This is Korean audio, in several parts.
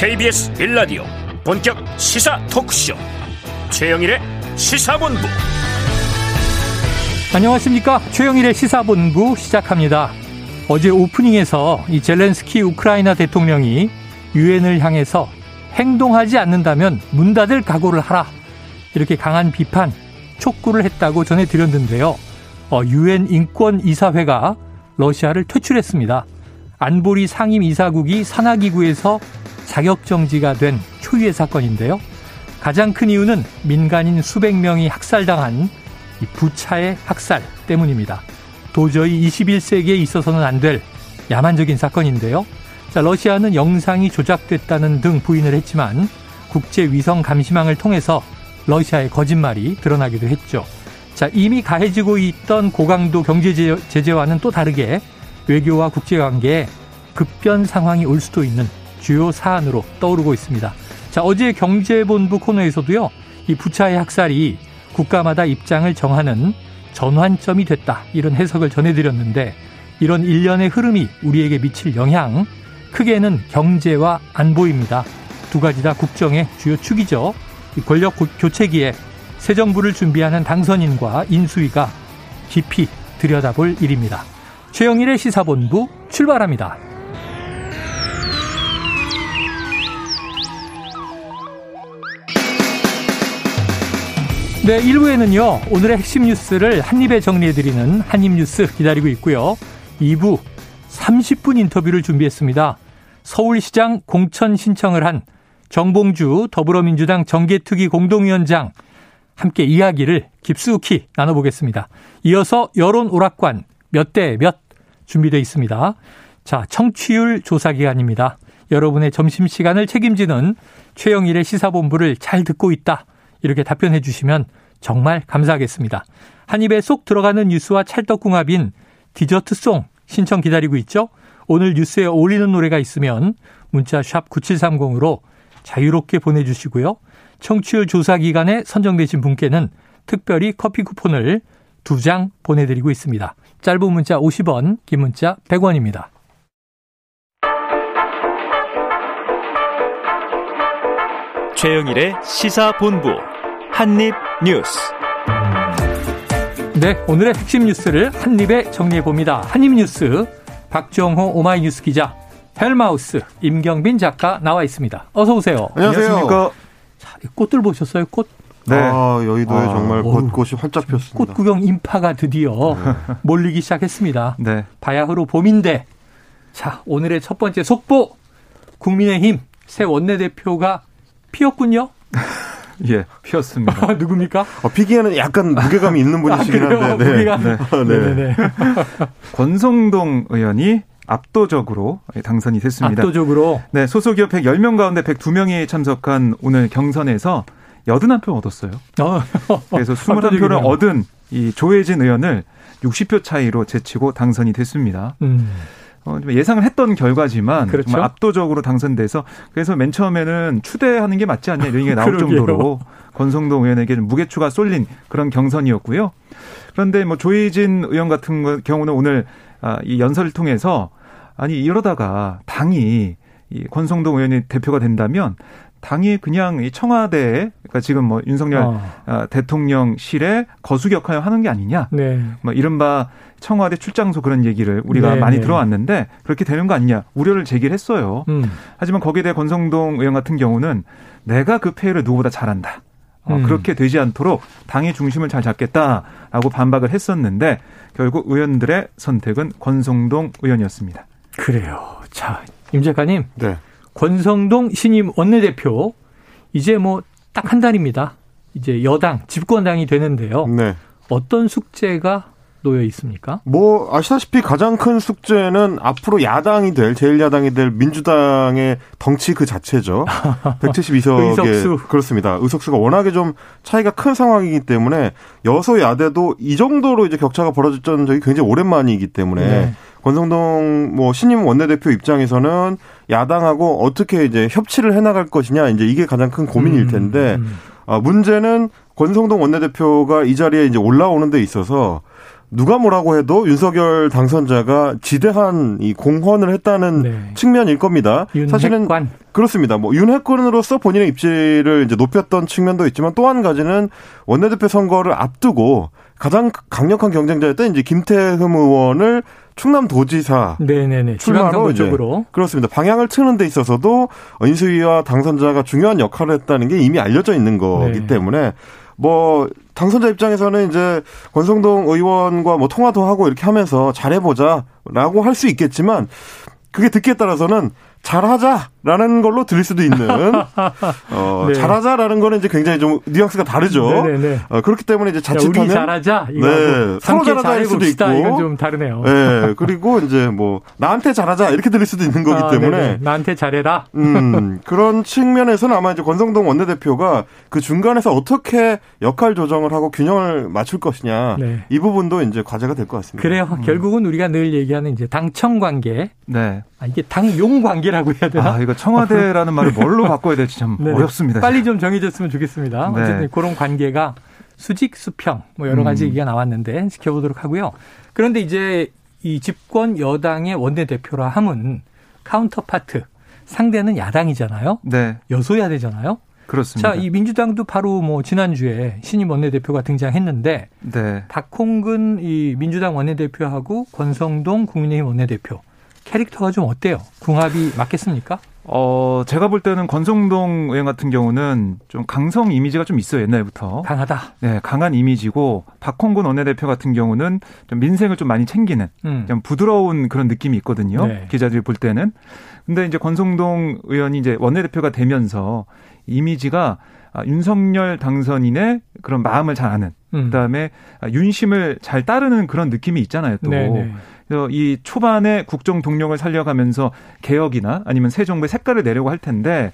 KBS 1라디오 본격 시사 토크쇼. 최영일의 시사본부. 안녕하십니까? 최영일의 시사본부 시작합니다. 어제 오프닝에서 이 젤렌스키 우크라이나 대통령이 유엔을 향해서 행동하지 않는다면 문 닫을 각오를 하라. 이렇게 강한 비판 촉구를 했다고 전해드렸는데요. 어, 유엔 인권 이사회가 러시아를 퇴출했습니다. 안보리 상임 이사국이 산하기구에서 자격정지가 된 초유의 사건인데요. 가장 큰 이유는 민간인 수백 명이 학살당한 부차의 학살 때문입니다. 도저히 21세기에 있어서는 안 될 야만적인 사건인데요. 자, 러시아는 영상이 조작됐다는 등 부인을 했지만 국제 위성 감시망을 통해서 러시아의 거짓말이 드러나기도 했죠. 자, 이미 가해지고 있던 고강도 경제 제재와는 또 다르게 외교와 국제관계에 급변 상황이 올 수도 있는 주요 사안으로 떠오르고 있습니다. 자, 어제 경제본부 코너에서도요, 이 부차의 학살이 국가마다 입장을 정하는 전환점이 됐다. 이런 해석을 전해드렸는데, 이런 일련의 흐름이 우리에게 미칠 영향, 크게는 경제와 안보입니다. 두 가지 다 국정의 주요 축이죠. 권력 교체기에 새 정부를 준비하는 당선인과 인수위가 깊이 들여다볼 일입니다. 최영일의 시사본부 출발합니다. 네, 1부에는요, 오늘의 핵심 뉴스를 한입에 정리해드리는 한입뉴스 기다리고 있고요. 2부 30분 인터뷰를 준비했습니다. 서울시장 공천 신청을 한 정봉주 더불어민주당 정계특위 공동위원장 함께 이야기를 깊숙이 나눠보겠습니다. 이어서 여론 오락관 몇 대 몇 준비되어 있습니다. 자, 청취율 조사 기간입니다. 여러분의 점심시간을 책임지는 최영일의 시사본부를 잘 듣고 있다. 이렇게 답변해 주시면 정말 감사하겠습니다. 한 입에 쏙 들어가는 뉴스와 찰떡궁합인 디저트송 신청 기다리고 있죠? 오늘 뉴스에 어울리는 노래가 있으면 문자 샵 9730으로 자유롭게 보내주시고요. 청취율 조사 기간에 선정되신 분께는 특별히 커피 쿠폰을 두 장 보내드리고 있습니다. 짧은 문자 50원, 긴 문자 100원입니다. 최영일의 시사본부 한입뉴스. 네, 오늘의 핵심 뉴스를 한입에 정리해 봅니다. 한입뉴스 박정호 오마이뉴스 기자, 헬마우스 임경빈 작가 나와 있습니다. 어서 오세요. 안녕하세요. 자, 꽃들 보셨어요? 꽃? 네. 아, 여의도에 아, 정말 벚꽃이 활짝 피었습니다. 꽃 구경 인파가 드디어 네. 몰리기 시작했습니다. 네. 바야흐로 봄인데 자, 오늘의 첫 번째 속보 국민의힘 새 원내대표가 피었군요. 예, 피었습니다. 아, 누굽니까? 어, 피기에는 약간 무게감이 있는 분이시긴 아, 한데. 네. 무게감. 네. 네. 네. 권성동 의원이 압도적으로 당선이 됐습니다. 압도적으로? 네, 소속의원 110명 가운데 102명이 참석한 오늘 경선에서 81표 얻었어요. 어. 그래서 21표를 얻은 이 조혜진 의원을 60표 차이로 제치고 당선이 됐습니다. 음. 어, 예상을 했던 결과지만 그렇죠? 정말 압도적으로 당선돼서 그래서 맨 처음에는 추대하는 게 맞지 않냐 이런 게 나올 정도로 권성동 의원에게 무게추가 쏠린 그런 경선이었고요. 그런데 뭐 조희진 의원 같은 경우는 오늘 아, 이 연설을 통해서 아니 이러다가 당이 이 권성동 의원이 대표가 된다면 당이 그냥 이 청와대에 그러니까 지금 뭐 윤석열 어. 아, 대통령실에 거수 격하여 하는 게 아니냐. 네. 뭐 이른바 청와대 출장소 그런 얘기를 우리가 네, 많이 네. 들어왔는데 그렇게 되는 거 아니냐 우려를 제기를 했어요. 음. 하지만 거기에 대해 권성동 의원 같은 경우는 내가 그 폐해를 누구보다 잘한다. 어, 음. 그렇게 되지 않도록 당의 중심을 잘 잡겠다라고 반박을 했었는데 결국 의원들의 선택은 권성동 의원이었습니다. 그래요. 자, 임 작가님. 네. 권성동 신임 원내대표 이제 뭐 딱 한 달입니다. 이제 여당 집권당이 되는데요. 네. 어떤 숙제가 놓여 있습니까? 뭐 아시다시피 가장 큰 숙제는 앞으로 야당이 될 제1야당이 될 민주당의 덩치 그 자체죠. 172석의 의석수. 그렇습니다. 의석수가 워낙에 좀 차이가 큰 상황이기 때문에 여소야대도 이 정도로 이제 격차가 벌어졌던 적이 굉장히 오랜만이기 때문에 네. 권성동 뭐 신임 원내대표 입장에서는 야당하고 어떻게 이제 협치를 해나갈 것이냐 이제 이게 가장 큰 고민일 음, 텐데 음, 음. 아, 문제는 권성동 원내대표가 이 자리에 이제 올라오는 데 있어서 누가 뭐라고 해도 윤석열 당선자가 지대한 이 공헌을 했다는 네. 측면일 겁니다. 윤핵관. 사실은 그렇습니다. 뭐 윤핵관으로서 본인의 입지를 이제 높였던 측면도 있지만 또 한 가지는 원내대표 선거를 앞두고 가장 강력한 경쟁자였던 이제 김태흠 의원을 충남도지사 네네네 출마로 쪽으로 그렇습니다. 방향을 트는 데 있어서도 인수위와 당선자가 중요한 역할을 했다는 게 이미 알려져 있는 거기 네. 때문에 뭐 당선자 입장에서는 이제 권성동 의원과 뭐 통화도 하고 이렇게 하면서 잘해보자라고 할 수 있겠지만 그게 듣기에 따라서는 잘하자 라는 걸로 들릴 수도 있는 어, 네. 잘하자라는 거는 이제 굉장히 좀 뉘앙스가 다르죠. 네네네. 어, 그렇기 때문에 이제 자칫하면 우리 잘하자 이거 네, 서로 잘하자 할 수도 있고 이건 좀 다르네요. 네, 그리고 이제 뭐 나한테 잘하자 이렇게 들릴 수도 있는 거기 아, 때문에 네네. 나한테 잘해라. 음, 그런 측면에서는 아마 이제 권성동 원내대표가 그 중간에서 어떻게 역할 조정을 하고 균형을 맞출 것이냐 네. 이 부분도 이제 과제가 될 것 같습니다. 그래요. 음. 결국은 우리가 늘 얘기하는 이제 당청 관계, 네. 아, 이게 당용 관계라고 해야 되나? 아, 이거 청와대라는 말을 뭘로 바꿔야 될지 참 네. 어렵습니다. 빨리 좀 정해졌으면 좋겠습니다. 네. 어쨌든 그런 관계가 수직 수평 뭐 여러 가지 음. 얘기가 나왔는데 지켜보도록 하고요. 그런데 이제 이 집권 여당의 원내 대표라 함은 카운터파트 상대는 야당이잖아요. 네. 여소야대잖아요. 그렇습니다. 자, 이 민주당도 바로 뭐 지난주에 신임 원내대표가 등장했는데 네. 박홍근 이 민주당 원내대표하고 권성동 국민의힘 원내대표 캐릭터가 좀 어때요? 궁합이 맞겠습니까? 어, 제가 볼 때는 권성동 의원 같은 경우는 좀 강성 이미지가 좀 있어요, 옛날부터. 강하다. 네, 강한 이미지고, 박홍근 원내대표 같은 경우는 좀 민생을 좀 많이 챙기는, 음. 좀 부드러운 그런 느낌이 있거든요. 네. 기자들이 볼 때는. 근데 이제 권성동 의원이 이제 원내대표가 되면서 이미지가 아, 윤석열 당선인의 그런 마음을 잘 아는, 음. 그 다음에 윤심을 잘 따르는 그런 느낌이 있잖아요, 또. 네네. 네. 그래서 이 초반에 국정 동력을 살려가면서 개혁이나 아니면 새 정부의 색깔을 내려고 할 텐데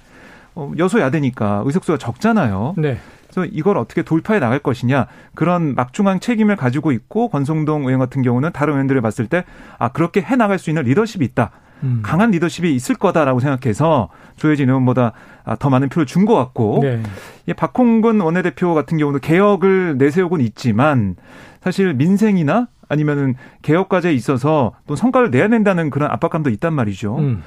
어, 여소야되니까 의석수가 적잖아요. 네. 그래서 이걸 어떻게 돌파해 나갈 것이냐 그런 막중한 책임을 가지고 있고 권성동 의원 같은 경우는 다른 의원들을 봤을 때 아 그렇게 해 나갈 수 있는 리더십이 있다. 음. 강한 리더십이 있을 거다라고 생각해서 조혜진 의원보다 아, 더 많은 표를 준 것 같고 네. 박홍근 원내대표 같은 경우도 개혁을 내세우고는 있지만 사실 민생이나 아니면은 개혁 과제에 있어서 또 성과를 내야 된다는 그런 압박감도 있단 말이죠. 음.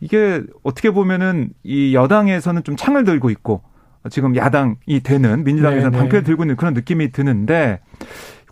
이게 어떻게 보면은 이 여당에서는 좀 창을 들고 있고 지금 야당이 되는 민주당에서는 네, 네. 방패를 들고 있는 그런 느낌이 드는데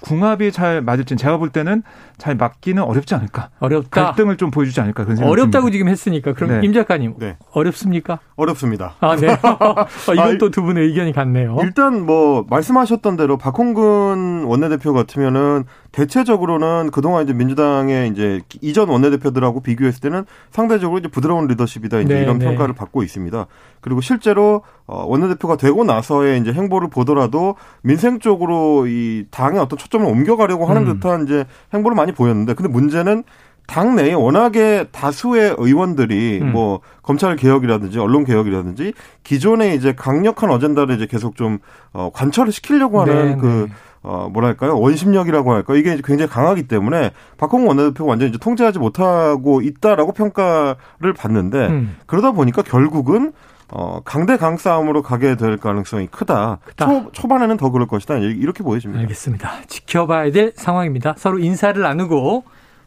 궁합이 잘 맞을지는 제가 볼 때는 잘 맞기는 어렵지 않을까. 어렵다. 갈등을 좀 보여주지 않을까 그런 생각이 어렵다고 지금 했으니까 그럼 네. 임 작가님 네. 어렵습니까? 어렵습니다. 아 네. 아, 이건 또 두 분의 의견이 같네요. 일단 뭐 말씀하셨던 대로 박홍근 원내대표 같으면은 대체적으로는 그동안 이제 민주당의 이제 이전 원내대표들하고 비교했을 때는 상대적으로 이제 부드러운 리더십이다 이제 네, 이런 네. 평가를 받고 있습니다. 그리고 실제로 어, 원내대표가 되고 나서의 이제 행보를 보더라도 민생 쪽으로 이 당의 어떤 초점을 옮겨가려고 하는 음. 듯한 이제 행보를 많이 보였는데 근데 문제는 당 내에 워낙에 다수의 의원들이 음. 뭐 검찰 개혁이라든지 언론 개혁이라든지 기존에 이제 강력한 어젠다를 이제 계속 좀 어, 관철을 시키려고 하는 네, 그 네. 어, 뭐랄까요? 원심력이라고 할까요? 이게 굉장히 강하기 때문에 박홍근 원내대표가 완전히 이제 통제하지 못하고 있다라고 평가를 받는데 음. 그러다 보니까 결국은 어, 강대 강 싸움으로 가게 될 가능성이 크다. 크다. 초, 초반에는 더 그럴 것이다. 이렇게 보여집니다. 알겠습니다. 지켜봐야 될 상황입니다. 서로 인사를 나누고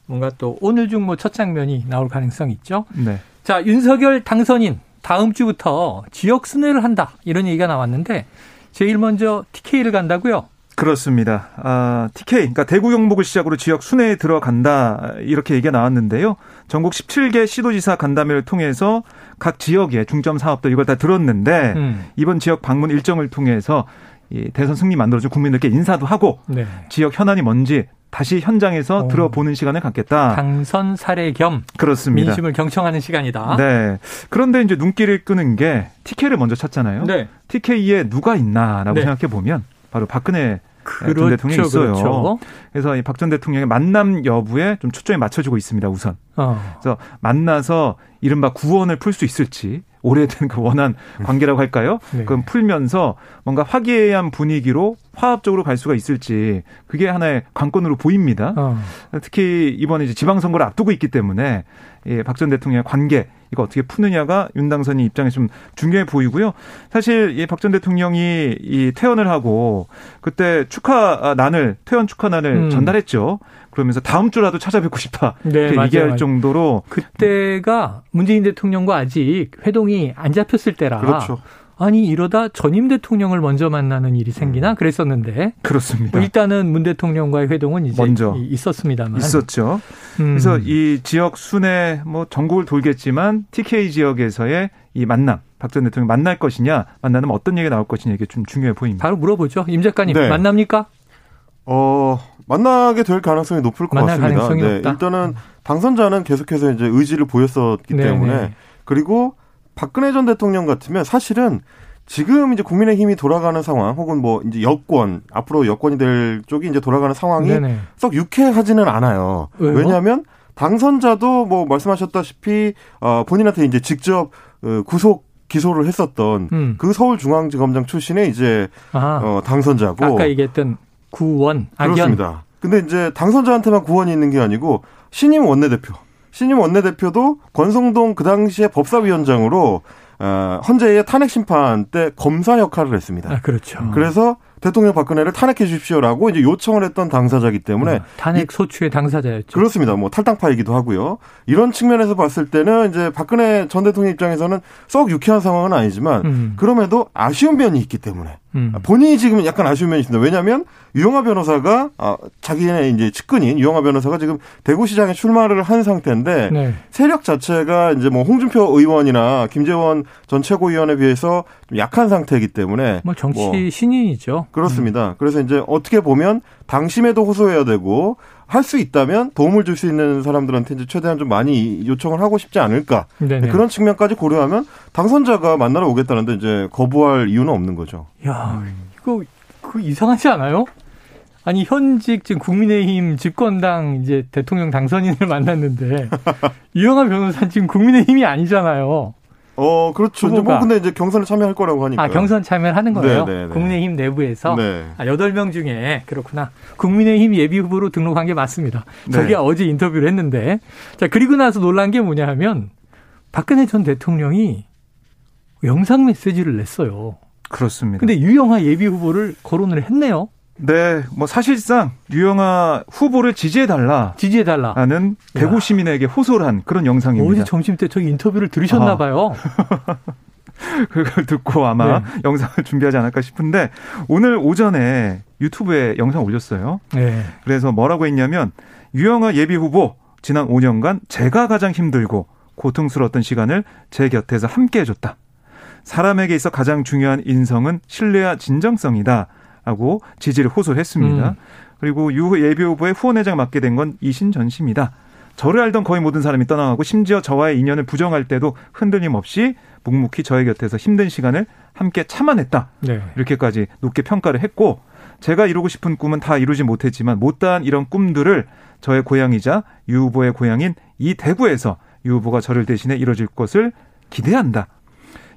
뭔가 또 오늘 중뭐 첫 장면이 나올 가능성이 있죠. 네. 자, 윤석열 당선인 다음 주부터 지역 순회를 한다. 이런 얘기가 나왔는데 제일 먼저 TK를 간다고요? 그렇습니다. 아, TK, 그러니까 대구 경북을 시작으로 지역 순회에 들어간다 이렇게 얘기가 나왔는데요. 전국 17개 시도지사 간담회를 통해서 각 지역의 중점 사업들 이걸 다 들었는데 음. 이번 지역 방문 일정을 통해서 이 대선 승리 만들어준 국민들께 인사도 하고 네. 지역 현안이 뭔지 다시 현장에서 오. 들어보는 시간을 갖겠다. 당선 사례 겸 그렇습니다. 민심을 경청하는 시간이다. 네. 그런데 이제 눈길을 끄는 게 TK를 먼저 찾잖아요. 네. TK에 누가 있나라고 네. 생각해 보면 바로 박근혜 그렇죠, 전 대통령이 있어요. 그렇죠. 그래서 이박전 대통령의 만남 여부에 좀 초점이 맞춰지고 있습니다. 우선. 어. 그래서 만나서 이른바 구원을 풀 수 있을지 오래된 그 원한 관계라고 할까요? 네. 그럼 풀면서 뭔가 화기애애한 분위기로 화합적으로 갈 수가 있을지 그게 하나의 관건으로 보입니다. 어. 특히 이번에 이제 지방선거를 앞두고 있기 때문에 예, 박 전 대통령의 관계 이거 어떻게 푸느냐가 윤 당선인 입장에서 좀 중요해 보이고요. 사실 이박전 대통령이 이 퇴원을 하고 그때 축하 난을 퇴원 축하 난을 음. 전달했죠. 그러면서 다음 주라도 찾아뵙고 싶다. 네, 얘기할 맞아요. 정도로 그때가 문재인 대통령과 아직 회동이 안 잡혔을 때라. 그렇죠. 아니 이러다 전임 대통령을 먼저 만나는 일이 생기나 음. 그랬었는데 그렇습니다. 뭐 일단은 문 대통령과의 회동은 이제 먼저 있었습니다만 있었죠. 음. 그래서 이 지역 순회 뭐 전국을 돌겠지만 TK 지역에서의 이 만남 박 전 대통령 만날 것이냐 만나면 어떤 얘기가 나올 것이냐 이게 좀 중요해 보입니다. 바로 물어보죠. 임 작가님 네. 만납니까? 어 만나게 될 가능성이 높을 것 같습니다. 네, 일단은 당선자는 계속해서 이제 의지를 보였었기 네, 때문에 네. 그리고 박근혜 전 대통령 같으면 사실은 지금 이제 국민의힘이 돌아가는 상황 혹은 뭐 이제 여권 앞으로 여권이 될 쪽이 이제 돌아가는 상황이 네네. 썩 유쾌하지는 않아요. 왜요? 왜냐하면 당선자도 뭐 말씀하셨다시피 어 본인한테 이제 직접 어, 구속 기소를 했었던 음. 그 서울중앙지검장 출신의 이제 어 당선자고 아까 얘기했던 구원 악연. 그렇습니다. 근데 이제 당선자한테만 구원이 있는 게 아니고 신임 원내대표 신임 원내대표도 권성동 그 당시에 법사위원장으로 어, 헌재의 탄핵 심판 때 검사 역할을 했습니다. 아, 그렇죠. 그래서 대통령 박근혜를 탄핵해 주십시오라고 이제 요청을 했던 당사자이기 때문에 아, 탄핵 소추의 당사자였죠. 그렇습니다. 뭐 탈당파이기도 하고요. 이런 측면에서 봤을 때는 이제 박근혜 전 대통령 입장에서는 썩 유쾌한 상황은 아니지만 음. 그럼에도 아쉬운 면이 있기 때문에 음. 본인이 지금 약간 아쉬운 면이 있습니다. 왜냐하면 유영아 변호사가 아, 자기네 이제 측근인 유영아 변호사가 지금 대구시장에 출마를 한 상태인데 네. 세력 자체가 이제 뭐 홍준표 의원이나 김재원 전 최고위원에 비해서 좀 약한 상태이기 때문에 뭐 정치 뭐 신인이죠. 그렇습니다. 음. 그래서 이제 어떻게 보면 당심에도 호소해야 되고 할 수 있다면 도움을 줄 수 있는 사람들한테 이제 최대한 좀 많이 요청을 하고 싶지 않을까 네네. 그런 측면까지 고려하면 당선자가 만나러 오겠다는데 이제 거부할 이유는 없는 거죠. 야 이거 그 이상하지 않아요? 아니 현직 지금 국민의힘 집권당 이제 대통령 당선인을 만났는데 이영하 변호사 지금 국민의힘이 아니잖아요. 어, 그렇죠. 이제 뭐 근데 이제 경선에 참여할 거라고 하니까. 아, 경선 참여를 하는 거예요? 네네네. 네, 네. 국민의힘 내부에서? 네. 아, 8명 중에 그렇구나. 국민의힘 예비 후보로 등록한 게 맞습니다. 네. 저게 어제 인터뷰를 했는데. 자, 그리고 나서 놀란 게 뭐냐 하면 박근혜 전 대통령이 영상 메시지를 냈어요. 그렇습니다. 근데 유영하 예비 후보를 거론을 했네요. 네, 뭐 사실상 유영아 후보를 지지해달라. 지지해달라. 라는 대구 시민에게 호소를 한 그런 영상입니다. 어제 점심 때 저기 인터뷰를 들으셨나 아. 봐요. 그걸 듣고 아마 네. 영상을 준비하지 않을까 싶은데 오늘 오전에 유튜브에 영상 올렸어요. 네. 그래서 뭐라고 했냐면 유영아 예비 후보 지난 5년간 제가 가장 힘들고 고통스러웠던 시간을 제 곁에서 함께 해줬다. 사람에게 있어 가장 중요한 인성은 신뢰와 진정성이다. 하고 지지를 호소했습니다. 음. 그리고 유 예비 후보의 후원회장 맡게 된 건 이신전 씨입니다. 저를 알던 거의 모든 사람이 떠나가고 심지어 저와의 인연을 부정할 때도 흔들림 없이 묵묵히 저의 곁에서 힘든 시간을 함께 참아냈다. 네. 이렇게까지 높게 평가를 했고 제가 이루고 싶은 꿈은 다 이루지 못했지만 못다한 이런 꿈들을 저의 고향이자 유 후보의 고향인 이 대구에서 유 후보가 저를 대신해 이뤄질 것을 기대한다.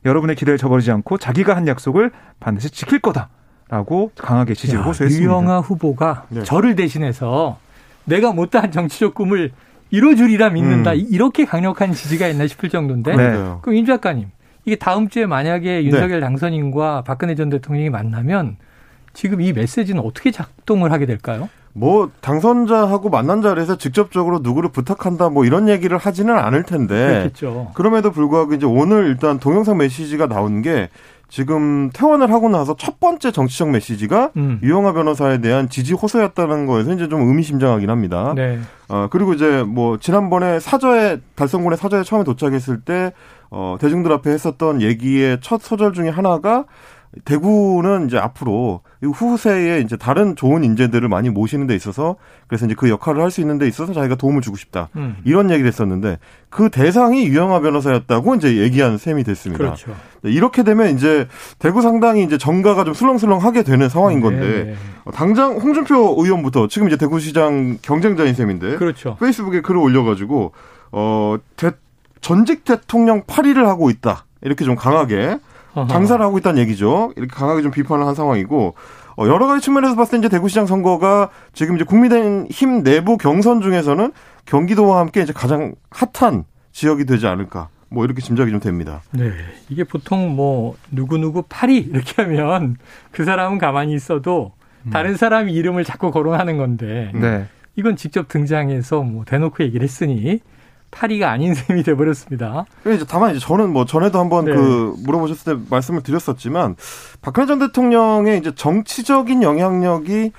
여러분의 기대를 저버리지 않고 자기가 한 약속을 반드시 지킬 거다. 라고 강하게 지지를 야, 호소했습니다. 유영아 후보가 네. 저를 대신해서 내가 못다한 정치적 꿈을 이뤄주리라 믿는다. 음. 이렇게 강력한 지지가 있나 싶을 정도인데. 네. 그럼 임 작가님, 이게 다음 주에 만약에 윤석열 네. 당선인과 박근혜 전 대통령이 만나면 지금 이 메시지는 어떻게 작동을 하게 될까요? 뭐 당선자하고 만난 자리에서 직접적으로 누구를 부탁한다 뭐 이런 얘기를 하지는 않을 텐데 그렇겠죠. 그럼에도 불구하고 이제 오늘 일단 동영상 메시지가 나온 게 지금 퇴원을 하고 나서 첫 번째 정치적 메시지가 음. 유영하 변호사에 대한 지지 호소였다는 거에서 이제 좀 의미심장하긴 합니다. 네. 어, 그리고 이제 뭐 지난번에 사저에 달성군의 사저에 처음에 도착했을 때 어, 대중들 앞에 했었던 얘기의 첫 소절 중에 하나가 대구는 이제 앞으로 후세에 이제 다른 좋은 인재들을 많이 모시는 데 있어서 그래서 이제 그 역할을 할 수 있는 데 있어서 자기가 도움을 주고 싶다. 음. 이런 얘기를 했었는데 그 대상이 유영아 변호사였다고 이제 얘기한 셈이 됐습니다. 그렇죠. 네, 이렇게 되면 이제 대구 상당히 이제 정가가 좀 술렁술렁하게 되는 상황인 건데 네. 네. 당장 홍준표 의원부터 지금 이제 대구시장 경쟁자인 셈인데 그렇죠. 페이스북에 글을 올려가지고 어 대, 전직 대통령 파리를 하고 있다 이렇게 좀 강하게 장사를 하고 있다는 얘기죠. 이렇게 강하게 좀 비판을 한 상황이고 어, 여러 가지 측면에서 봤을 때 이제 대구시장 선거가 지금 이제 국민의힘 내부 경선 중에서는 경기도와 함께 이제 가장 핫한 지역이 되지 않을까. 뭐 이렇게 짐작이 좀 됩니다. 네. 이게 보통 뭐 누구누구 파리 이렇게 하면 그 사람은 가만히 있어도 다른 사람 이름을 자꾸 거론하는 건데 네. 이건 직접 등장해서 뭐 대놓고 얘기를 했으니 파리가 아닌 셈이 돼버렸습니다. 이제 다만 이제 저는 뭐 전에도 한번 네. 그 물어보셨을 때 말씀을 드렸었지만 박근혜 전 대통령의 이제 정치적인 영향력이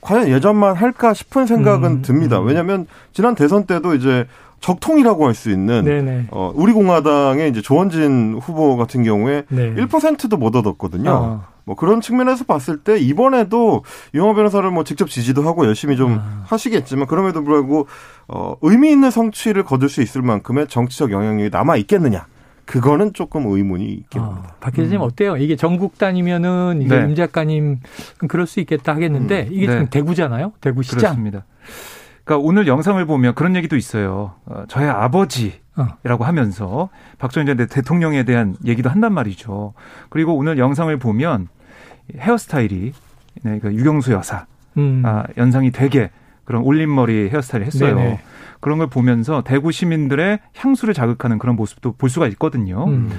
과연 예전만 할까 싶은 생각은 음, 듭니다. 음. 왜냐하면 지난 대선 때도 이제 적통이라고 할 수 있는 네네. 어, 우리 공화당의 이제 조원진 후보 같은 경우에 네. 1%도 못 얻었거든요. 아. 뭐 그런 측면에서 봤을 때 이번에도 유영호 변호사를 뭐 직접 지지도 하고 열심히 좀 아. 하시겠지만 그럼에도 불구하고 어 의미 있는 성취를 거둘 수 있을 만큼의 정치적 영향력이 남아 있겠느냐. 그거는 조금 의문이 있긴 아, 합니다. 박 기자님 음. 어때요? 이게 전국 단위면은 이제 네. 임 작가님 그럴 수 있겠다 하겠는데 음. 이게 네. 지금 대구잖아요. 대구 시장. 그렇습니다. 그러니까 오늘 영상을 보면 그런 얘기도 있어요. 어, 저의 아버지 라고 어. 하면서 박정희 전 대통령에 대한 얘기도 한단 말이죠. 그리고 오늘 영상을 보면 헤어스타일이 네, 그 유경수 여사 음. 아, 연상이 되게 그런 올림머리 헤어스타일 을 했어요. 네네. 그런 걸 보면서 대구 시민들의 향수를 자극하는 그런 모습도 볼 수가 있거든요. 음.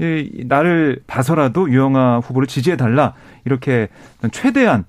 이, 나를 봐서라도 유영아 후보를 지지해 달라 이렇게 최대한 어,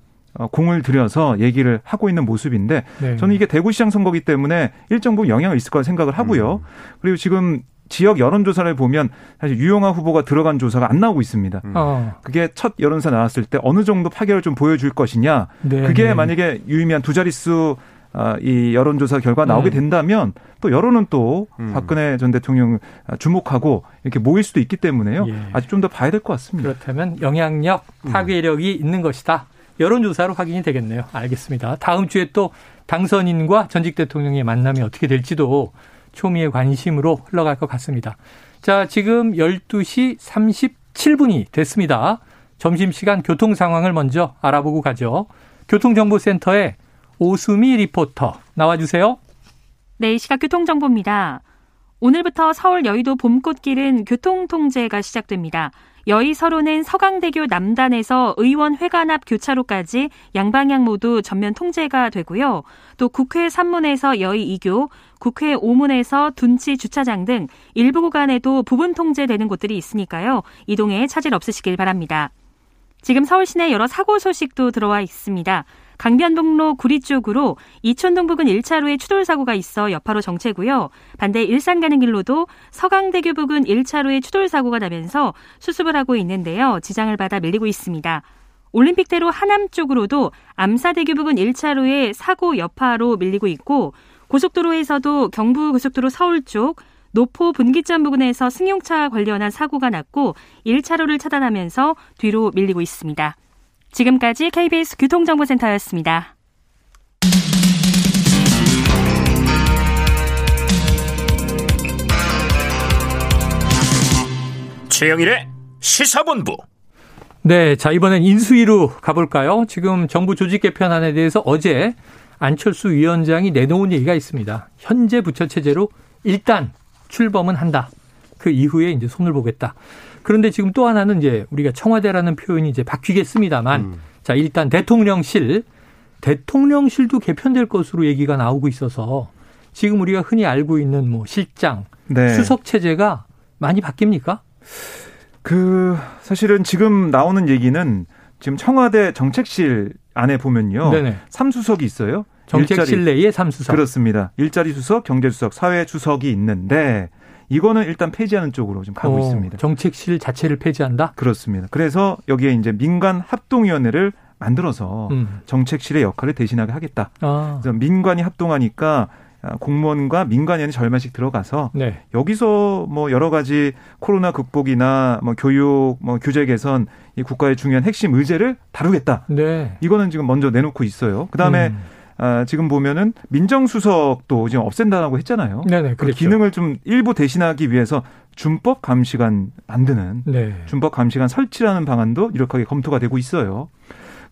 공을 들여서 얘기를 하고 있는 모습인데 네. 저는 이게 대구시장 선거기 때문에 일정 부분 영향을 있을 거라 생각을 하고요. 음. 그리고 지금 지역 여론조사를 보면 사실 유영아 후보가 들어간 조사가 안 나오고 있습니다. 음. 어. 그게 첫 여론사 나왔을 때 어느 정도 파괴를 좀 보여줄 것이냐. 네. 그게 네. 만약에 유의미한 두 자릿수 아, 이 여론조사 결과 나오게 음. 된다면 또 여론은 또 음. 박근혜 전 대통령 주목하고 이렇게 모일 수도 있기 때문에요. 예. 아직 좀 더 봐야 될 것 같습니다. 그렇다면 영향력, 파괴력이 음. 있는 것이다. 여론조사로 확인이 되겠네요. 알겠습니다. 다음 주에 또 당선인과 전직 대통령의 만남이 어떻게 될지도 초미의 관심으로 흘러갈 것 같습니다. 자, 지금 12시 37분이 됐습니다. 점심시간 교통 상황을 먼저 알아보고 가죠. 교통정보센터에 오수미 리포터 나와주세요. 네, 시각 교통정보입니다. 오늘부터 서울 여의도 봄꽃길은 교통통제가 시작됩니다. 여의 서로는 서강대교 남단에서 의원회관 앞 교차로까지 양방향 모두 전면 통제가 되고요. 또 국회 3문에서 여의 2교, 국회 5문에서 둔치 주차장 등 일부 구간에도 부분 통제되는 곳들이 있으니까요. 이동에 차질 없으시길 바랍니다. 지금 서울 시내 여러 사고 소식도 들어와 있습니다. 강변북로 구리 쪽으로 이촌동 부근 1차로에 추돌 사고가 있어 여파로 정체고요. 반대 일산 가는 길로도 서강대교 부근 1차로에 추돌 사고가 나면서 수습을 하고 있는데요. 지장을 받아 밀리고 있습니다. 올림픽대로 하남 쪽으로도 암사대교 부근 1차로에 사고 여파로 밀리고 있고 고속도로에서도 경부 고속도로 서울 쪽 노포 분기점 부근에서 승용차 관련한 사고가 났고 1차로를 차단하면서 뒤로 밀리고 있습니다. 지금까지 KBS 교통정보센터였습니다. 최영일의 시사본부. 네, 자 이번엔 인수위로 가볼까요? 지금 정부 조직 개편안에 대해서 어제 안철수 위원장이 내놓은 얘기가 있습니다. 현재 부처 체제로 일단 출범은 한다. 그 이후에 이제 손을 보겠다. 그런데 지금 또 하나는 이제 우리가 청와대라는 표현이 이제 바뀌겠습니다만 음. 자, 일단 대통령실 대통령실도 개편될 것으로 얘기가 나오고 있어서 지금 우리가 흔히 알고 있는 뭐 실장, 네. 수석 체제가 많이 바뀝니까? 그 사실은 지금 나오는 얘기는 지금 청와대 정책실 안에 보면요. 네네. 3수석이 있어요. 정책실 내에 3수석. 그렇습니다. 일자리 수석, 경제 수석, 사회주석이 있는데 이거는 일단 폐지하는 쪽으로 지금 가고 오, 어, 있습니다. 정책실 자체를 폐지한다? 그렇습니다. 그래서 여기에 이제 민간 합동위원회를 만들어서 음. 정책실의 역할을 대신하게 하겠다. 아. 그래서 민관이 합동하니까 공무원과 민간위원회 절반씩 들어가서 네. 여기서 뭐 여러 가지 코로나 극복이나 뭐 교육, 뭐 규제 개선 이 국가의 중요한 핵심 의제를 다루겠다. 네. 이거는 지금 먼저 내놓고 있어요. 그다음에 음. 아, 지금 보면은 민정수석도 지금 없앤다고 했잖아요. 네네, 그 기능을 좀 일부 대신하기 위해서 준법 감시관 만드는 네. 준법 감시관 설치라는 방안도 유력하게 검토가 되고 있어요.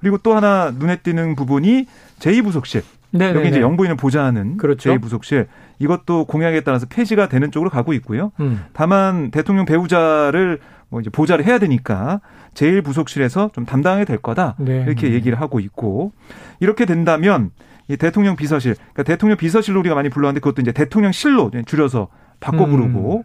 그리고 또 하나 눈에 띄는 부분이 제2부속실. 네네네. 여기 이제 영부인을 보좌하는 그렇죠. 제2부속실. 이것도 공약에 따라서 폐지가 되는 쪽으로 가고 있고요. 음. 다만 대통령 배우자를 뭐 이제 보좌를 해야 되니까 제일 부속실에서 좀 담당하게 될 거다 네. 이렇게 얘기를 하고 있고 이렇게 된다면 이 대통령 비서실, 그러니까 대통령 비서실로 우리가 많이 불렀는데 그것도 이제 대통령실로 줄여서 바꿔 부르고 음.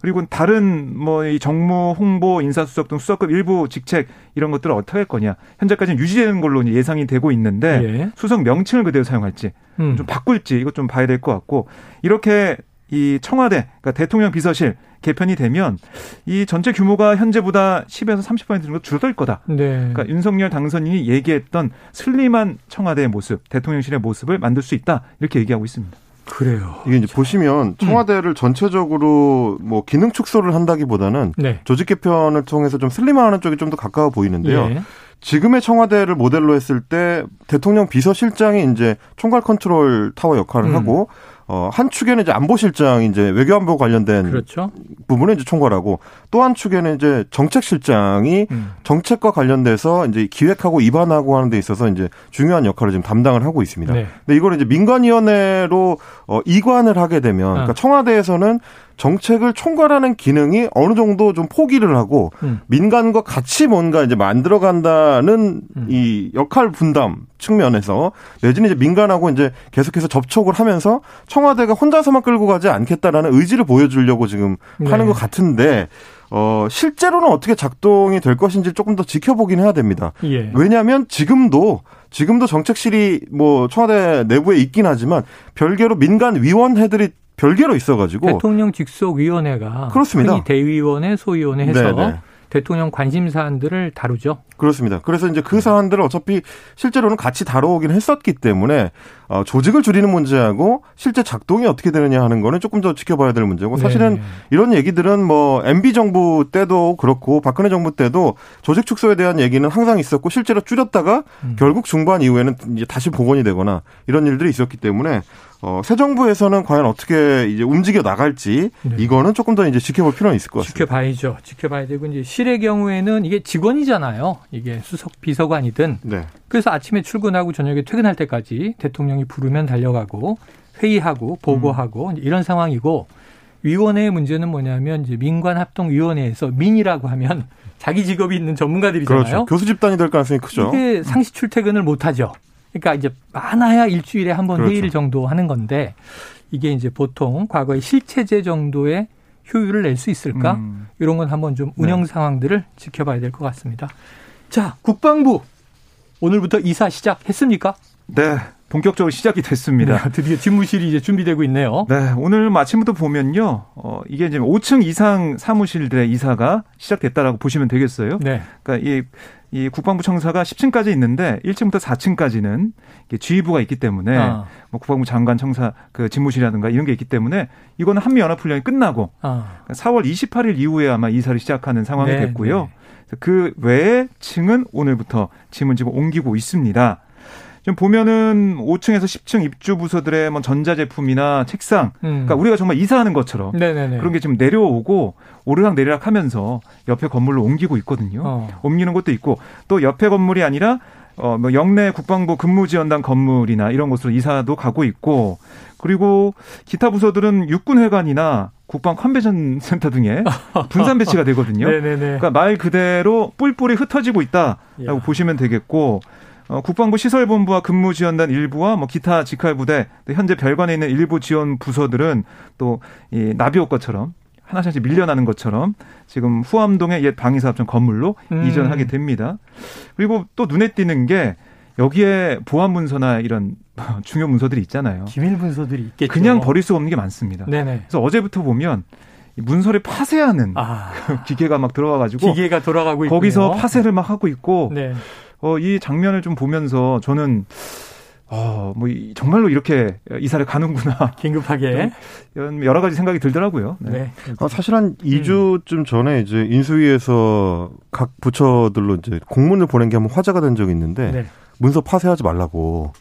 그리고 다른 뭐 이 정무, 홍보, 인사수석 등 수석급 일부 직책 이런 것들을 어떻게 할 거냐. 현재까지는 유지되는 걸로 예상이 되고 있는데 예. 수석 명칭을 그대로 사용할지 음. 좀 바꿀지 이것 좀 봐야 될 것 같고 이렇게 이 청와대, 그러니까 대통령 비서실 개편이 되면 이 전체 규모가 현재보다 10에서 30% 정도 줄어들 거다. 네. 그러니까 윤석열 당선인이 얘기했던 슬림한 청와대의 모습, 대통령실의 모습을 만들 수 있다. 이렇게 얘기하고 있습니다. 그래요. 이게 이제 자. 보시면 청와대를 음. 전체적으로 뭐 기능 축소를 한다기보다는 네. 조직 개편을 통해서 좀 슬림화하는 쪽이 좀 더 가까워 보이는데요. 예. 지금의 청와대를 모델로 했을 때 대통령 비서실장이 이제 총괄 컨트롤 타워 역할을 음. 하고 어, 한 축에는 이제 안보실장 이제 외교안보 관련된 그렇죠. 부분을 이제 총괄하고 또 한 축에는 이제 정책실장이 음. 정책과 관련돼서 이제 기획하고 입안하고 하는 데 있어서 이제 중요한 역할을 지금 담당을 하고 있습니다. 네. 근데 이걸 이제 민관위원회로 어, 이관을 하게 되면 그러니까 아. 청와대에서는 정책을 총괄하는 기능이 어느 정도 좀 포기를 하고 음. 민간과 같이 뭔가 이제 만들어 간다는 음. 이 역할 분담 측면에서 내지는 이제 민간하고 이제 계속해서 접촉을 하면서 청와대가 혼자서만 끌고 가지 않겠다라는 의지를 보여주려고 지금 네. 하는 것 같은데 어, 실제로는 어떻게 작동이 될 것인지 조금 더 지켜보긴 해야 됩니다. 예. 왜냐하면 지금도 지금도 정책실이 뭐 청와대 내부에 있긴 하지만 별개로 민간 위원회들이 별개로 있어가지고 대통령 직속 위원회가 그렇습니다. 대위원회, 소위원회 해서 네네. 대통령 관심 사안들을 다루죠. 그렇습니다. 그래서 이제 그 사안들을 어차피 실제로는 같이 다뤄오긴 했었기 때문에 어, 조직을 줄이는 문제하고 실제 작동이 어떻게 되느냐 하는 거는 조금 더 지켜봐야 될 문제고 사실은 네. 이런 얘기들은 뭐 MB 정부 때도 그렇고 박근혜 정부 때도 조직 축소에 대한 얘기는 항상 있었고 실제로 줄였다가 음. 결국 중반 이후에는 이제 다시 복원이 되거나 이런 일들이 있었기 때문에 어, 새 정부에서는 과연 어떻게 이제 움직여 나갈지 네. 이거는 조금 더 이제 지켜볼 필요는 있을 것 같습니다. 지켜봐야죠. 지켜봐야 되고 이제 실의 경우에는 이게 직원이잖아요. 이게 수석 비서관이든. 네. 그래서 아침에 출근하고 저녁에 퇴근할 때까지 대통령이 부르면 달려가고 회의하고 보고하고 음. 이런 상황이고 위원회의 문제는 뭐냐면 이제 민관합동위원회에서 민이라고 하면 자기 직업이 있는 전문가들이잖아요. 그렇죠. 교수 집단이 될 가능성이 크죠. 이게 상시 출퇴근을 못 하죠. 그러니까 이제 많아야 일주일에 한번 그렇죠. 회의를 정도 하는 건데 이게 이제 보통 과거에 실체제 정도의 효율을 낼 수 있을까? 음. 이런 건 한번 좀 운영 네. 상황들을 지켜봐야 될 것 같습니다. 자, 국방부 오늘부터 이사 시작했습니까? 네. 본격적으로 시작이 됐습니다. 네, 드디어 집무실이 이제 준비되고 있네요. 네, 오늘 아침부터 보면요, 어, 이게 이제 5층 이상 사무실들의 이사가 시작됐다라고 보시면 되겠어요. 네. 그러니까 이 이 국방부 청사가 10층까지 있는데 1층부터 4층까지는 지휘부가 있기 때문에 아. 뭐 국방부 장관 청사 그 집무실이라든가 이런 게 있기 때문에 이거는 한미 연합 훈련이 끝나고 아. 4월 28일 이후에 아마 이사를 시작하는 상황이 네, 됐고요. 네. 그 외에 층은 오늘부터 짐을 지금 옮기고 있습니다. 좀 보면은 5층에서 10층 입주 부서들의 뭐 전자제품이나 책상, 음. 그러니까 우리가 정말 이사하는 것처럼 네네네. 그런 게 지금 내려오고 오르락 내리락 하면서 옆에 건물로 옮기고 있거든요. 어. 옮기는 것도 있고 또 옆에 건물이 아니라 어 뭐 영내 국방부 근무지원단 건물이나 이런 곳으로 이사도 가고 있고 그리고 기타 부서들은 육군회관이나 국방 컨벤션 센터 등에 분산 배치가 되거든요. 그러니까 말 그대로 뿔뿔이 흩어지고 있다라고 야. 보시면 되겠고 어, 국방부 시설본부와 근무지원단 일부와 뭐 기타 직할부대 현재 별관에 있는 일부 지원 부서들은 또 이 나비 효과처럼 하나씩 밀려나는 것처럼 지금 후암동의 옛 방위사업청 건물로 음. 이전하게 됩니다. 그리고 또 눈에 띄는 게 여기에 보안 문서나 이런 중요 문서들이 있잖아요. 기밀 문서들이 있겠죠. 그냥 버릴 수 없는 게 많습니다. 네네. 그래서 어제부터 보면 문서를 파쇄하는 아. 기계가 막 들어와가지고 기계가 돌아가고 거기서 파쇄를 막 하고 있고 네. 어, 이 장면을 좀 보면서 저는 어, 뭐, 정말로 이렇게 이사를 가는구나. 긴급하게. 이런 여러 가지 생각이 들더라고요. 네. 네. 아, 사실 한 2주쯤 전에 이제 인수위에서 각 부처들로 이제 공문을 보낸 게 한번 화제가 된 적이 있는데, 네. 문서 파쇄하지 말라고.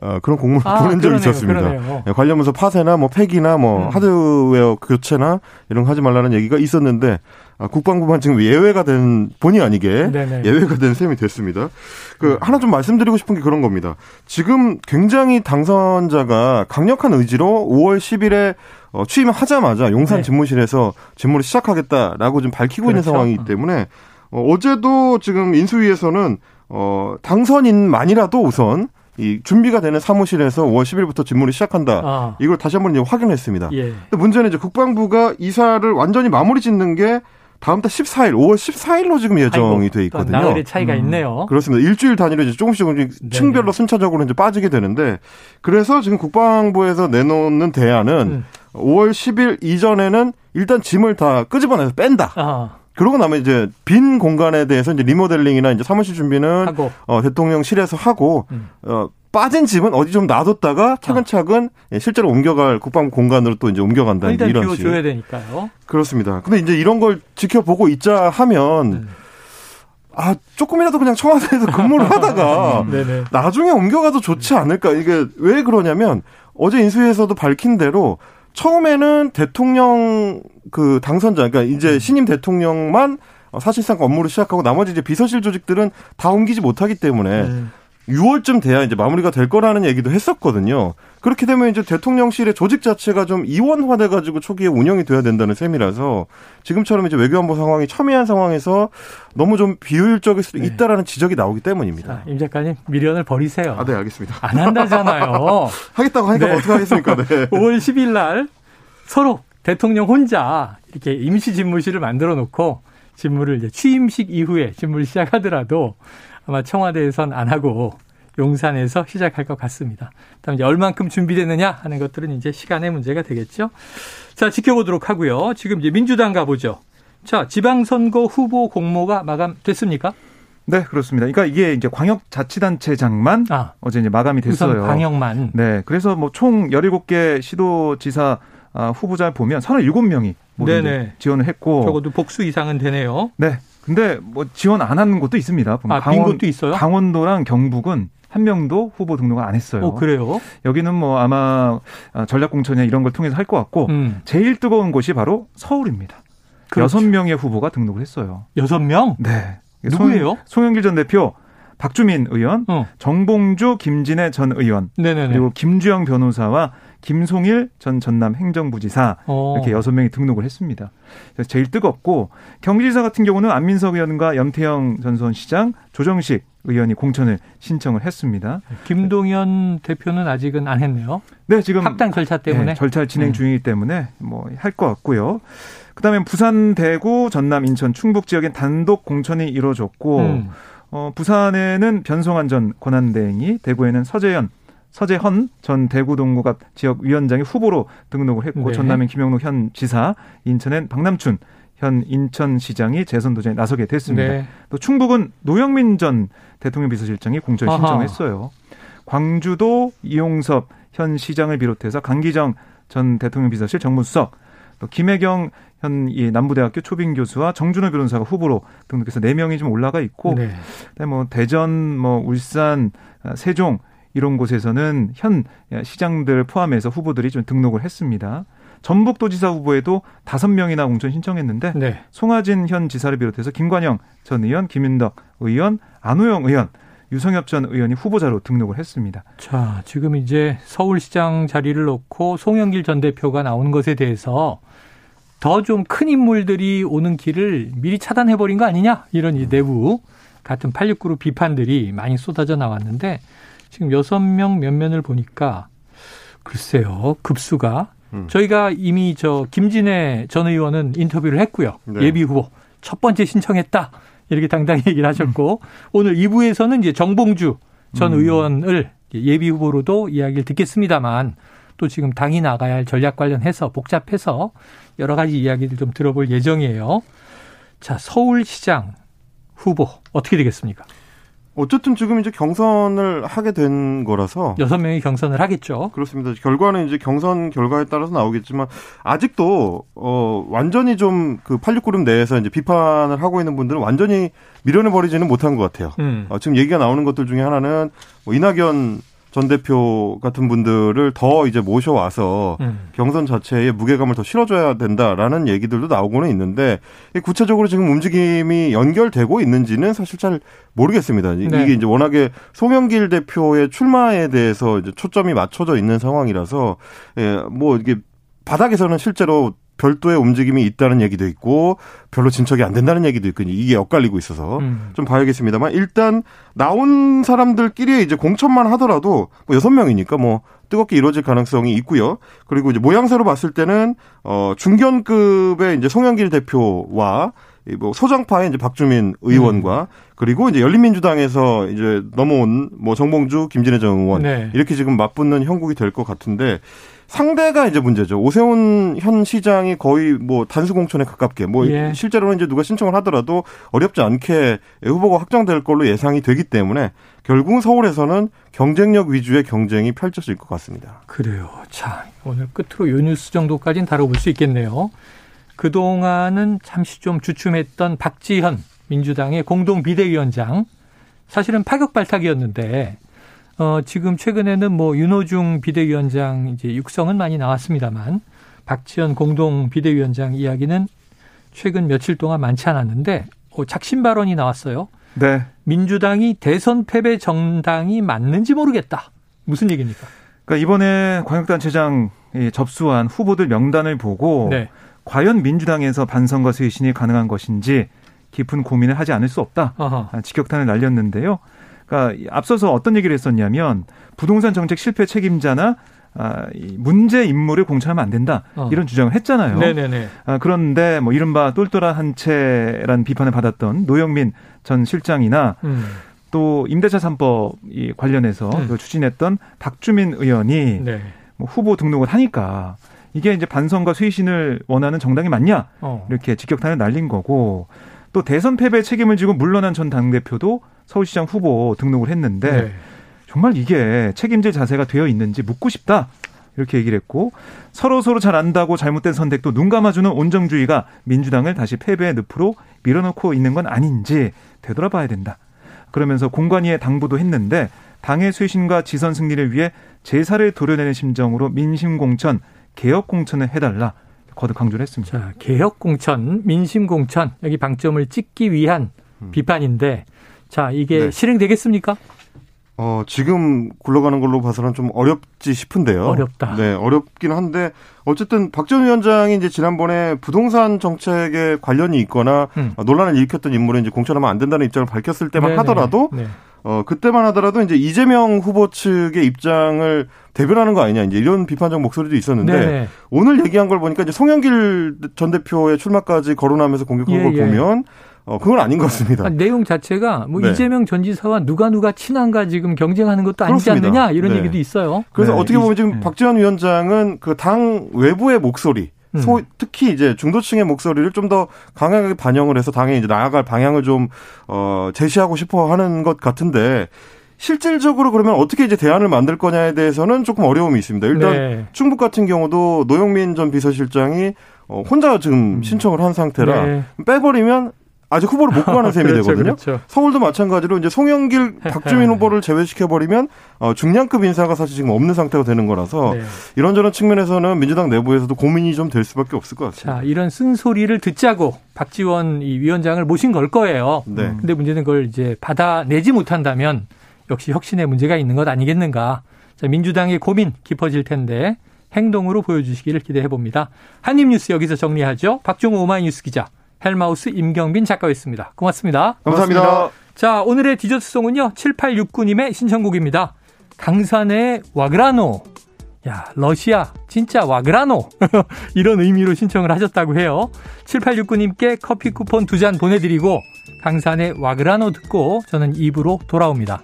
어, 그런 공문을 아, 보낸 적이 있었습니다. 그러네요. 예, 관련 문서 파쇄나 뭐 폐기나 뭐 음. 하드웨어 교체나 이런 거 하지 말라는 얘기가 있었는데 아, 국방부만 지금 예외가 된 본의 아니게 네네. 예외가 된 셈이 됐습니다. 그 음. 하나 좀 말씀드리고 싶은 게 그런 겁니다. 지금 굉장히 당선자가 강력한 의지로 5월 10일에 어, 취임하자마자 용산 네. 집무실에서 집무를 시작하겠다라고 좀 밝히고 그렇죠. 있는 상황이기 때문에 어, 어제도 지금 인수위에서는 어, 당선인만이라도 우선 이 준비가 되는 사무실에서 5월 10일부터 집무를 시작한다. 아. 이걸 다시 한번 이제 확인했습니다. 예. 근데 문제는 이제 국방부가 이사를 완전히 마무리 짓는 게 다음 달 14일, 5월 14일로 지금 예정이 아이고, 돼 있거든요. 나흘의 차이가 음. 있네요. 그렇습니다. 일주일 단위로 이제 조금씩 조금씩 층별로 순차적으로 이제 빠지게 되는데 그래서 지금 국방부에서 내놓는 대안은 음. 5월 10일 이전에는 일단 짐을 다 끄집어내서 뺀다. 아. 그러고 나면 이제 빈 공간에 대해서 이제 리모델링이나 이제 사무실 준비는 하고. 어, 대통령실에서 하고 음. 어, 빠진 집은 어디 좀 놔뒀다가 차근차근 어. 실제로 옮겨갈 국방부 공간으로 또 이제 옮겨간다 일단 이런 식. 줘야 되니까요. 그렇습니다. 근데 이제 이런 걸 지켜보고 있자 하면 음. 아 조금이라도 그냥 청와대에서 근무를 하다가 나중에 옮겨가도 좋지 않을까 이게 왜 그러냐면 어제 인수위에서도 밝힌 대로 처음에는 대통령 그 당선자, 그러니까 이제 음. 신임 대통령만 사실상 업무를 시작하고 나머지 이제 비서실 조직들은 다 옮기지 못하기 때문에 네. 6월쯤 돼야 이제 마무리가 될 거라는 얘기도 했었거든요. 그렇게 되면 이제 대통령실의 조직 자체가 좀 이원화돼 가지고 초기에 운영이 돼야 된다는 셈이라서 지금처럼 이제 외교안보 상황이 첨예한 상황에서 너무 좀 비효율적일 수도 네. 있다라는 지적이 나오기 때문입니다. 자, 임 작가님 미련을 버리세요. 아, 네, 알겠습니다. 안 한다잖아요. 하겠다고 하니까 네. 어떻게 하겠습니까? 네. 5월 10일 날 서로 대통령 혼자 이렇게 임시 집무실을 만들어 놓고 집무를 이제 취임식 이후에 집무를 시작하더라도 아마 청와대에선 안 하고 용산에서 시작할 것 같습니다. 다음 이제 얼만큼 준비되느냐 하는 것들은 이제 시간의 문제가 되겠죠. 자, 지켜보도록 하고요. 지금 이제 민주당 가보죠. 자, 지방선거 후보 공모가 마감됐습니까? 네, 그렇습니다. 그러니까 이게 이제 광역자치단체장만 아, 어제 이제 마감이 됐어요. 광역만. 네, 그래서 뭐 총 17개 시도지사 아, 후보자 보면 37명이 네네. 지원을 했고 적어도 복수 이상은 되네요. 네. 근데 뭐 지원 안 하는 곳도 있습니다. 아, 강원, 빈 곳도 있어요? 강원도랑 경북은 한 명도 후보 등록을 안 했어요. 어, 그래요? 여기는 뭐 아마 전략공천이나 이런 걸 통해서 할 것 같고 음. 제일 뜨거운 곳이 바로 서울입니다. 그렇죠. 여섯 명의 후보가 등록을 했어요. 여섯 명? 네. 누구예요? 송, 송영길 전 대표, 박주민 의원, 어. 정봉주, 김진애 전 의원, 네네네. 그리고 김주영 변호사와 김송일 전 전남 행정부지사 어. 이렇게 여섯 명이 등록을 했습니다. 그래서 제일 뜨겁고 경기지사 같은 경우는 안민석 의원과 염태영 전 수원시장, 조정식 의원이 공천을 신청을 했습니다. 김동연 대표는 아직은 안 했네요. 네, 지금 합당 절차 때문에 네, 절차 진행 음. 중이기 때문에 뭐 할 것 같고요. 그다음에 부산, 대구, 전남, 인천, 충북 지역엔 단독 공천이 이루어졌고 음. 어, 부산에는 변송환 전 권한대행이, 대구에는 서재현 서재헌 전 대구동구갑 지역위원장이 후보로 등록을 했고 네. 전남엔 김영록 현 지사, 인천엔 박남춘 현 인천시장이 재선 도전에 나서게 됐습니다. 네. 또 충북은 노영민 전 대통령 비서실장이 공천 신청했어요. 광주도 이용섭 현 시장을 비롯해서 강기정 전 대통령 비서실 정무수석, 또 김혜경 현 이 남부대학교 초빙 교수와 정준호 변호사가 후보로 등록해서 네 명이 좀 올라가 있고, 네. 뭐 대전, 뭐 울산, 세종 이런 곳에서는 현 시장들 포함해서 후보들이 좀 등록을 했습니다. 전북도지사 후보에도 다섯 명이나 공천 신청했는데 네. 송하진 현 지사를 비롯해서 김관영 전 의원, 김윤덕 의원, 안호영 의원, 유성엽 전 의원이 후보자로 등록을 했습니다. 자, 지금 이제 서울시장 자리를 놓고 송영길 전 대표가 나오는 것에 대해서 더 좀 큰 인물들이 오는 길을 미리 차단해버린 거 아니냐? 이런 이 내부 같은 869로 비판들이 많이 쏟아져 나왔는데 지금 여섯 명 면면을 보니까 글쎄요 급수가 음. 저희가 이미 저 김진애 전 의원은 인터뷰를 했고요 네. 예비 후보 첫 번째 신청했다 이렇게 당당히 얘기를 하셨고 음. 오늘 2부에서는 이제 정봉주 전 음. 의원을 예비 후보로도 이야기를 듣겠습니다만 또 지금 당이 나가야 할 전략 관련해서 복잡해서 여러 가지 이야기를 좀 들어볼 예정이에요. 자, 서울시장 후보 어떻게 되겠습니까? 어쨌든 지금 이제 경선을 하게 된 거라서 여섯 명이 경선을 하겠죠. 그렇습니다. 결과는 이제 경선 결과에 따라서 나오겠지만 아직도 어 완전히 좀 그 869름 내에서 이제 비판을 하고 있는 분들은 완전히 밀어내 버리지는 못한 것 같아요. 음. 어, 지금 얘기가 나오는 것들 중에 하나는 뭐 이낙연 전 대표 같은 분들을 더 이제 모셔와서 음. 경선 자체에 무게감을 더 실어줘야 된다라는 얘기들도 나오고는 있는데 구체적으로 지금 움직임이 연결되고 있는지는 사실 잘 모르겠습니다. 네. 이게 이제 워낙에 송영길 대표의 출마에 대해서 이제 초점이 맞춰져 있는 상황이라서 예, 뭐 이게 바닥에서는 실제로 별도의 움직임이 있다는 얘기도 있고 별로 진척이 안 된다는 얘기도 있고 이게 엇갈리고 있어서 음. 좀 봐야겠습니다만 일단 나온 사람들끼리 이제 공천만 하더라도 뭐 여섯 명이니까 뭐 뜨겁게 이루어질 가능성이 있고요. 그리고 이제 모양새로 봤을 때는 어 중견급의 이제 송영길 대표와 뭐 소장파의 이제 박주민 의원과 음. 그리고 이제 열린민주당에서 이제 넘어온 뭐 정봉주, 김진애 전 의원 네. 이렇게 지금 맞붙는 형국이 될 것 같은데 상대가 이제 문제죠. 오세훈 현 시장이 거의 뭐 단수 공천에 가깝게 뭐 예. 실제로는 이제 누가 신청을 하더라도 어렵지 않게 후보가 확정될 걸로 예상이 되기 때문에 결국 서울에서는 경쟁력 위주의 경쟁이 펼쳐질 것 같습니다. 그래요. 자, 오늘 끝으로 요 뉴스 정도까지는 다뤄볼 수 있겠네요. 그동안은 잠시 좀 주춤했던 박지현 민주당의 공동 비대위원장 사실은 파격 발탁이었는데 어, 지금 최근에는 뭐 윤호중 비대위원장 이제 육성은 많이 나왔습니다만 박지원 공동 비대위원장 이야기는 최근 며칠 동안 많지 않았는데 어, 작심 발언이 나왔어요. 네. 민주당이 대선 패배 정당이 맞는지 모르겠다. 무슨 얘기입니까? 그러니까 이번에 광역단체장 접수한 후보들 명단을 보고 네. 과연 민주당에서 반성과 쇄신이 가능한 것인지 깊은 고민을 하지 않을 수 없다. 아하. 직격탄을 날렸는데요. 그러니까 앞서서 어떤 얘기를 했었냐면 부동산 정책 실패 책임자나 아, 문제 인물을 공천하면 안 된다 어. 이런 주장을 했잖아요. 네네네. 아, 그런데 뭐 이른바 똘똘한 한 채란 비판을 받았던 노영민 전 실장이나 음. 또 임대차 3법 이 관련해서 음. 추진했던 박주민 의원이 네. 뭐 후보 등록을 하니까 이게 이제 반성과 쇄신을 원하는 정당이 맞냐 어. 이렇게 직격탄을 날린 거고 또 대선 패배 책임을 지고 물러난 전 당대표도 서울시장 후보 등록을 했는데 네. 정말 이게 책임질 자세가 되어 있는지 묻고 싶다. 이렇게 얘기를 했고 서로 서로 잘 안다고 잘못된 선택도 눈 감아주는 온정주의가 민주당을 다시 패배의 늪으로 밀어넣고 있는 건 아닌지 되돌아봐야 된다. 그러면서 공관위에 당부도 했는데 당의 쇄신과 지선 승리를 위해 제사를 도려내는 심정으로 민심 공천, 개혁 공천을 해달라. 거듭 강조를 했습니다. 자, 개혁 공천, 민심 공천 여기 방점을 찍기 위한 음. 비판인데 자, 이게 네. 실행되겠습니까? 어, 지금 굴러가는 걸로 봐서는 좀 어렵지 싶은데요. 어렵다. 네, 어렵긴 한데 어쨌든 박 전 위원장이 이제 지난번에 부동산 정책에 관련이 있거나 음. 논란을 일으켰던 인물은 이제 공천하면 안 된다는 입장을 밝혔을 때만 네네. 하더라도 네. 어, 그때만 하더라도 이제 이재명 후보 측의 입장을 대변하는 거 아니냐 이제 이런 비판적 목소리도 있었는데 네네. 오늘 얘기한 걸 보니까 이제 송영길 전 대표의 출마까지 거론하면서 공격한 예, 걸 예. 보면 어, 그건 아닌 것 같습니다. 아, 내용 자체가 뭐 네. 이재명 전 지사와 누가 누가 친한가 지금 경쟁하는 것도 아니지 그렇습니다. 않느냐 이런 네. 얘기도 있어요. 그래서 네. 어떻게 보면 지금 네. 박지원 위원장은 그 당 외부의 목소리, 음. 소, 특히 이제 중도층의 목소리를 좀 더 강하게 반영을 해서 당에 이제 나아갈 방향을 좀, 어, 제시하고 싶어 하는 것 같은데, 실질적으로 그러면 어떻게 이제 대안을 만들 거냐에 대해서는 조금 어려움이 있습니다. 일단 네. 충북 같은 경우도 노영민 전 비서실장이 어, 혼자 지금 음. 신청을 한 상태라 네. 빼버리면 아직 후보를 못 구하는 셈이 그렇죠, 되거든요. 그렇죠. 서울도 마찬가지로 이제 송영길, 박주민 후보를 제외시켜버리면 어, 중량급 인사가 사실 지금 없는 상태가 되는 거라서 네. 이런저런 측면에서는 민주당 내부에서도 고민이 좀 될 수밖에 없을 것 같습니다. 자, 이런 쓴소리를 듣자고 박지원 이 위원장을 모신 걸 거예요. 네. 근데 문제는 그걸 이제 받아내지 못한다면 역시 혁신의 문제가 있는 것 아니겠는가. 자, 민주당의 고민 깊어질 텐데 행동으로 보여주시기를 기대해 봅니다. 한입뉴스 여기서 정리하죠. 박종호 오마이뉴스 기자. 헬마우스 임경빈 작가였습니다. 고맙습니다. 감사합니다. 자, 오늘의 디저트송은요. 7869님의 신청곡입니다. 강산의 와그라노. 야, 러시아 진짜 와그라노. 이런 의미로 신청을 하셨다고 해요. 7869님께 커피 쿠폰 두 잔 보내드리고 강산의 와그라노 듣고 저는 입으로 돌아옵니다.